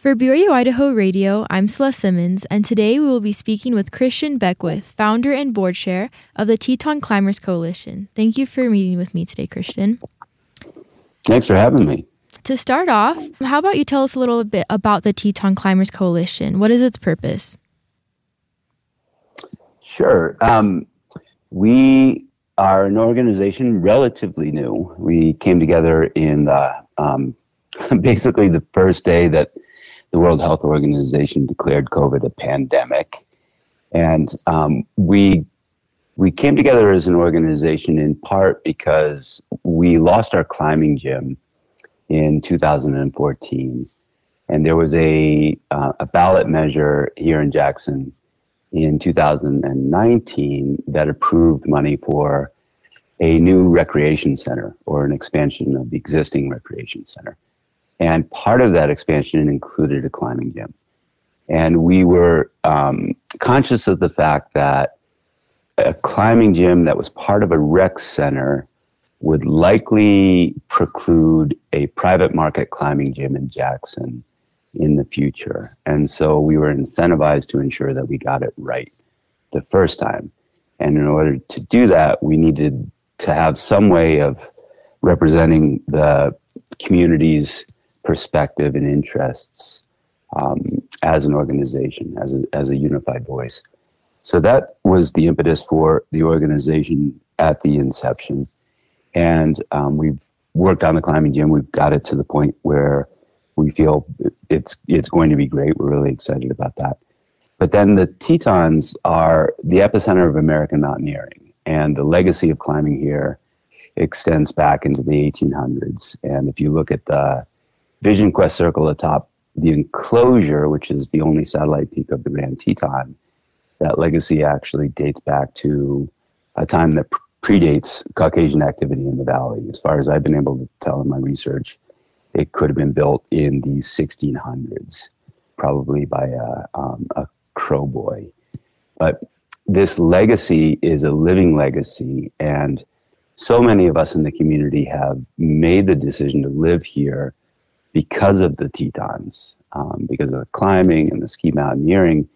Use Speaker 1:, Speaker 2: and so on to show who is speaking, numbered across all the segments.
Speaker 1: For BYU Idaho Radio, I'm Celeste Simmons, and today we will be speaking with Christian Beckwith, founder and board chair of the Teton Climbers Coalition. Thank you for meeting with me today, Christian.
Speaker 2: Thanks for having me.
Speaker 1: To start off, how about you tell us a little bit about the Teton Climbers Coalition? What is its purpose?
Speaker 2: Sure. Um, we are an organization relatively new. We came together in the, um, basically the first day that the World Health Organization declared COVID a pandemic, and um, we we came together as an organization in part because we lost our climbing gym in 2014, and there was a uh, a ballot measure here in Jackson in 2019 that approved money for a new recreation center or an expansion of the existing recreation center. And part of that expansion included a climbing gym. And we were um, conscious of the fact that a climbing gym that was part of a rec center would likely preclude a private market climbing gym in Jackson in the future. And so we were incentivized to ensure that we got it right the first time. And in order to do that, we needed to have some way of representing the community's perspective and interests um, as an organization, as a, as a unified voice. So that was the impetus for the organization at the inception. And um, we've worked on the climbing gym. We've got it to the point where we feel it's it's going to be great. We're really excited about that. But then the Tetons are the epicenter of American mountaineering, and the legacy of climbing here extends back into the 1800s. And if you look at the Vision Quest circle atop the enclosure, which is the only satellite peak of the Grand Teton, that legacy actually dates back to a time that predates Caucasian activity in the valley. As far as I've been able to tell in my research, it could have been built in the 1600s, probably by a, um, a crow boy. But this legacy is a living legacy, and so many of us in the community have made the decision to live here because of the Tetons, um, because of the climbing and the ski mountaineering,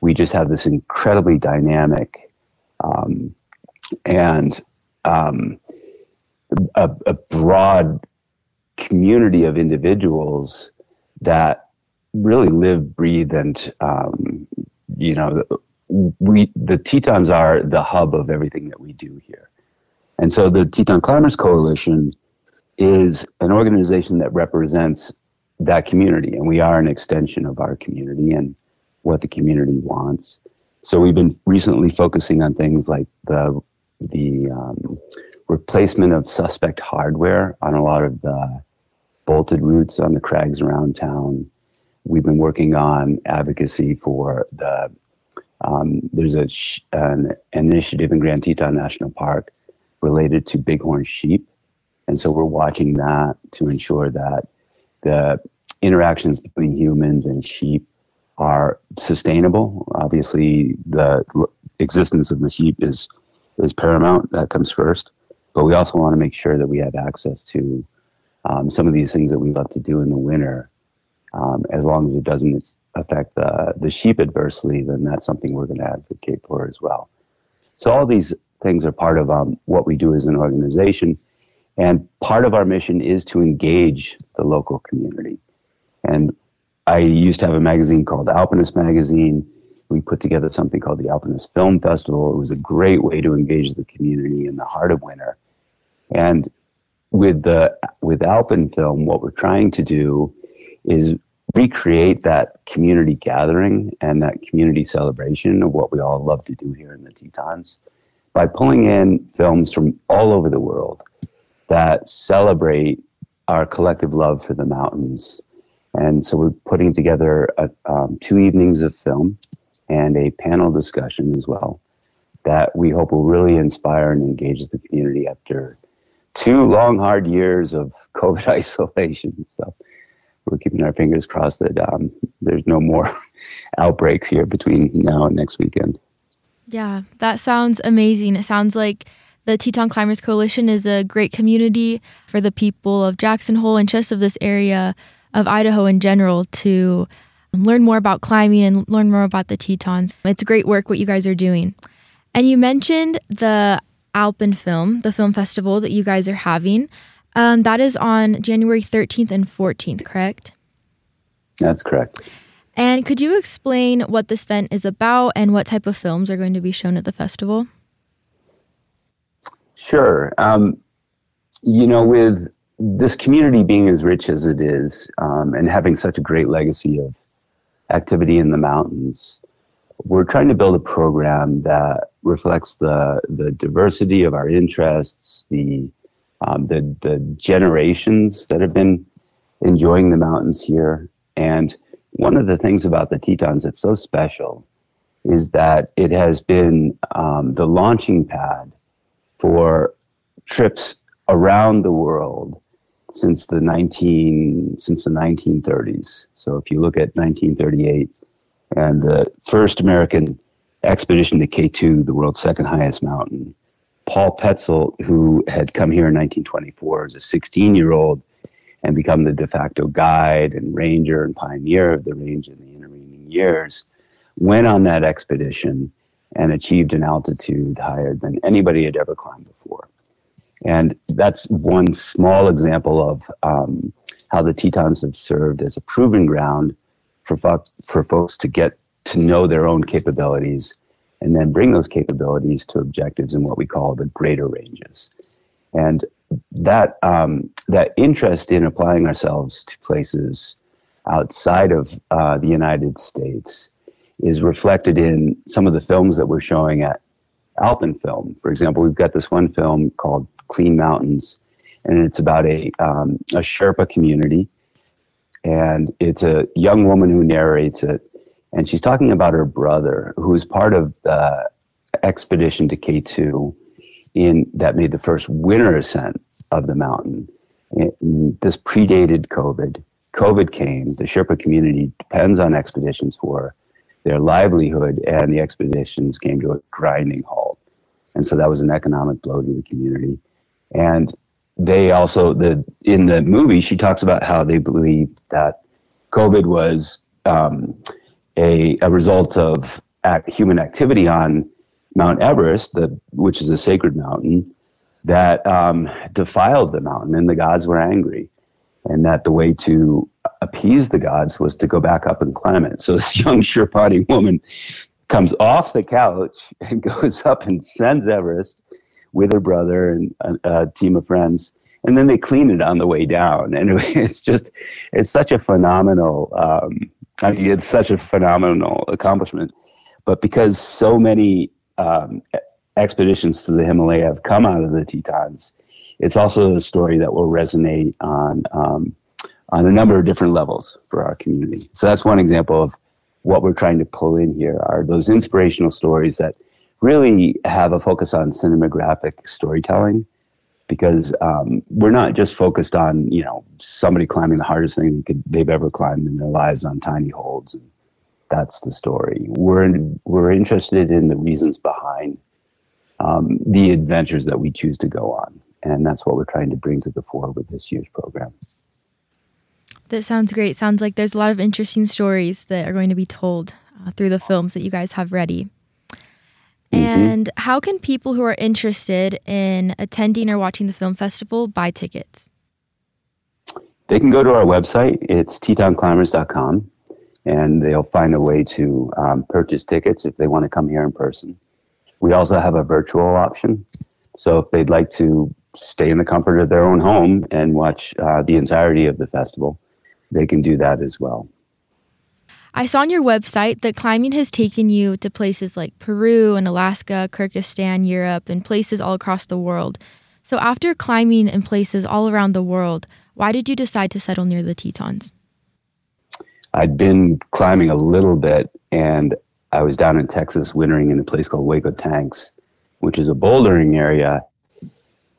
Speaker 2: we just have this incredibly dynamic um, and um, a, a, broad community of individuals that really live, breathe, and um, you know, we the Tetons are the hub of everything that we do here. And so the Teton Climbers Coalition is an organization that represents that community, and we are an extension of our community and what the community wants. So we've been recently focusing on things like the the um, replacement of suspect hardware on a lot of the bolted routes on the crags around town. We've been working on advocacy for the um, there's a an, an initiative in Grand Teton National Park related to bighorn sheep and so we're watching that to ensure that the interactions between humans and sheep are sustainable. Obviously, the existence of the sheep is is paramount. That comes first. But we also want to make sure that we have access to um, some of these things that we love to do in the winter. Um, as long as it doesn't affect the, the sheep adversely, then that's something we're going to advocate for as well. So all these things are part of um, what we do as an organization. And part of our mission is to engage the local community. And I used to have a magazine called Alpinist Magazine. We put together something called the Alpinist Film Festival. It was a great way to engage the community in the heart of winter. And with the with Alpen Film, what we're trying to do is recreate that community gathering and that community celebration of what we all love to do here in the Tetons by pulling in films from all over the world that celebrate our collective love for the mountains. And so we're putting together a, um, two evenings of film and a panel discussion as well that we hope will really inspire and engage the community after two long, hard years of COVID isolation. So we're keeping our fingers crossed that um, there's no more outbreaks here between now and next weekend.
Speaker 1: Yeah, that sounds amazing. It sounds like the Teton Climbers Coalition is a great community for the people of Jackson Hole and just of this area. of Idaho in general to learn more about climbing and learn more about the Tetons. It's great work what you guys are doing. And you mentioned the Alpen Film, the film festival that you guys are having. Um, that is on January 13th and 14th, correct?
Speaker 2: That's correct.
Speaker 1: And could you explain what this event is about and what type of films are going to be shown at the festival?
Speaker 2: Sure. Um, you know, with this community being as rich as it is um, and having such a great legacy of activity in the mountains, we're trying to build a program that reflects the the diversity of our interests, the um, the the generations that have been enjoying the mountains here. And one of the things about the Tetons that's so special is that it has been um, the launching pad for trips around the world since the 19 since the 1930s. So if you look at 1938 and the first American expedition to K2, the world's second highest mountain, Paul Petzoldt, who had come here in 1924 as a 16 year old and become the de facto guide and ranger and pioneer of the range in the intervening years, went on that expedition and achieved an altitude higher than anybody had ever climbed before. And that's one small example of um, how the Tetons have served as a proving ground for, fo- for folks to get to know their own capabilities and then bring those capabilities to objectives in what we call the greater ranges. And that um, that interest in applying ourselves to places outside of uh, the United States is reflected in some of the films that we're showing at Alpen Film. For example, we've got this one film called Clean Mountains, and it's about a um, a Sherpa community, and it's a young woman who narrates it, and she's talking about her brother who was part of the expedition to K two, in that made the first winter ascent of the mountain. This predated COVID. COVID came. The Sherpa community depends on expeditions for their livelihood, and the expeditions came to a grinding halt. And so that was an economic blow to the community. And they also the in the movie she talks about how they believed that COVID was um, a a result of act, human activity on Mount Everest, the, which is a sacred mountain, that um, defiled the mountain, and the gods were angry, and that the way to appease the gods was to go back up and climb it. So this young Sherpani woman comes off the couch and goes up and sends Everest with her brother and a, a team of friends. And then they clean it on the way down. And it's just it's such a phenomenal um, I mean, it's such a phenomenal accomplishment. But because so many um, expeditions to the himalaya have come out of the tetons it's also a story that will resonate on um, on a number of different levels for our community. So that's one example of what we're trying to pull in here are those inspirational stories that really have a focus on cinematographic storytelling because um, we're not just focused on you know somebody climbing the hardest thing they've ever climbed in their lives on tiny holds and that's the story. We're in, we're interested in the reasons behind um, the adventures that we choose to go on and that's what we're trying to bring to the fore with this year's program
Speaker 1: that sounds great sounds like there's a lot of interesting stories that are going to be told uh, through the films that you guys have ready Mm-hmm. And how can people who are interested in attending or watching the film festival buy tickets?
Speaker 2: They can go to our website. It's tetonclimbers.com, and they'll find a way to um, purchase tickets if they want to come here in person. We also have a virtual option. So if they'd like to stay in the comfort of their own home and watch uh, the entirety of the festival, they can do that as well.
Speaker 1: I saw on your website that climbing has taken you to places like Peru and Alaska, Kyrgyzstan, Europe, and places all across the world. So, after climbing in places all around the world, why did you decide to settle near the Tetons?
Speaker 2: I'd been climbing a little bit, and I was down in Texas wintering in a place called Hueco Tanks, which is a bouldering area.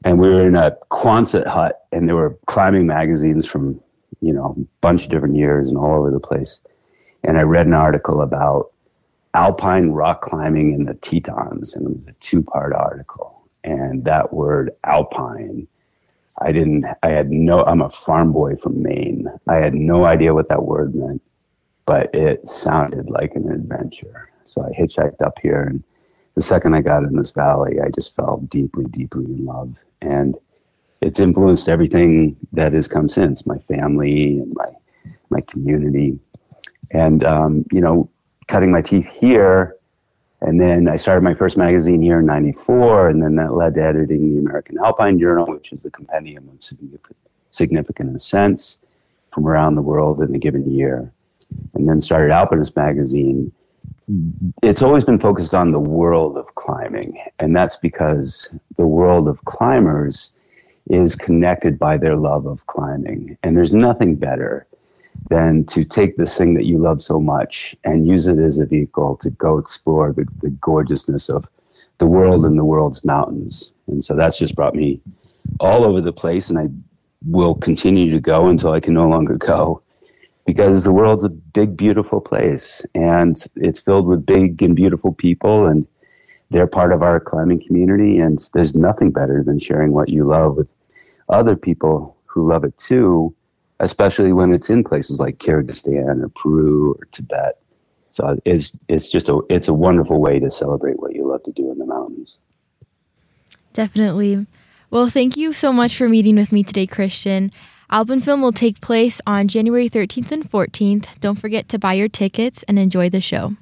Speaker 2: And we were in a Quonset hut, and there were climbing magazines from, you know, a bunch of different years and all over the place and I read an article about alpine rock climbing in the Tetons, and it was a two part article. And that word alpine I didn't, I had no, I'm a farm boy from Maine. I had no idea what that word meant, but it sounded like an adventure. So I hitchhiked up here. And the second I got in this valley, I just fell deeply, deeply in love. And it's influenced everything that has come since my family and my, my community. And, um, you know, cutting my teeth here, and then I started my first magazine here in 94, and then that led to editing the American Alpine Journal, which is the compendium of significant, significant ascents from around the world in a given year. And then started Alpinist Magazine. It's always been focused on the world of climbing, and that's because the world of climbers is connected by their love of climbing. And there's nothing better than to take this thing that you love so much and use it as a vehicle to go explore the, the gorgeousness of the world and the world's mountains. And so that's just brought me all over the place, and I will continue to go until I can no longer go because the world's a big, beautiful place, and it's filled with big and beautiful people, and they're part of our climbing community. And there's nothing better than sharing what you love with other people who love it too especially when it's in places like Kyrgyzstan or Peru or Tibet. So it's it's just a it's a wonderful way to celebrate what you love to do in the mountains.
Speaker 1: Definitely. Well, thank you so much for meeting with me today, Christian. Alpenfilm will take place on January 13th and 14th. Don't forget to buy your tickets and enjoy the show.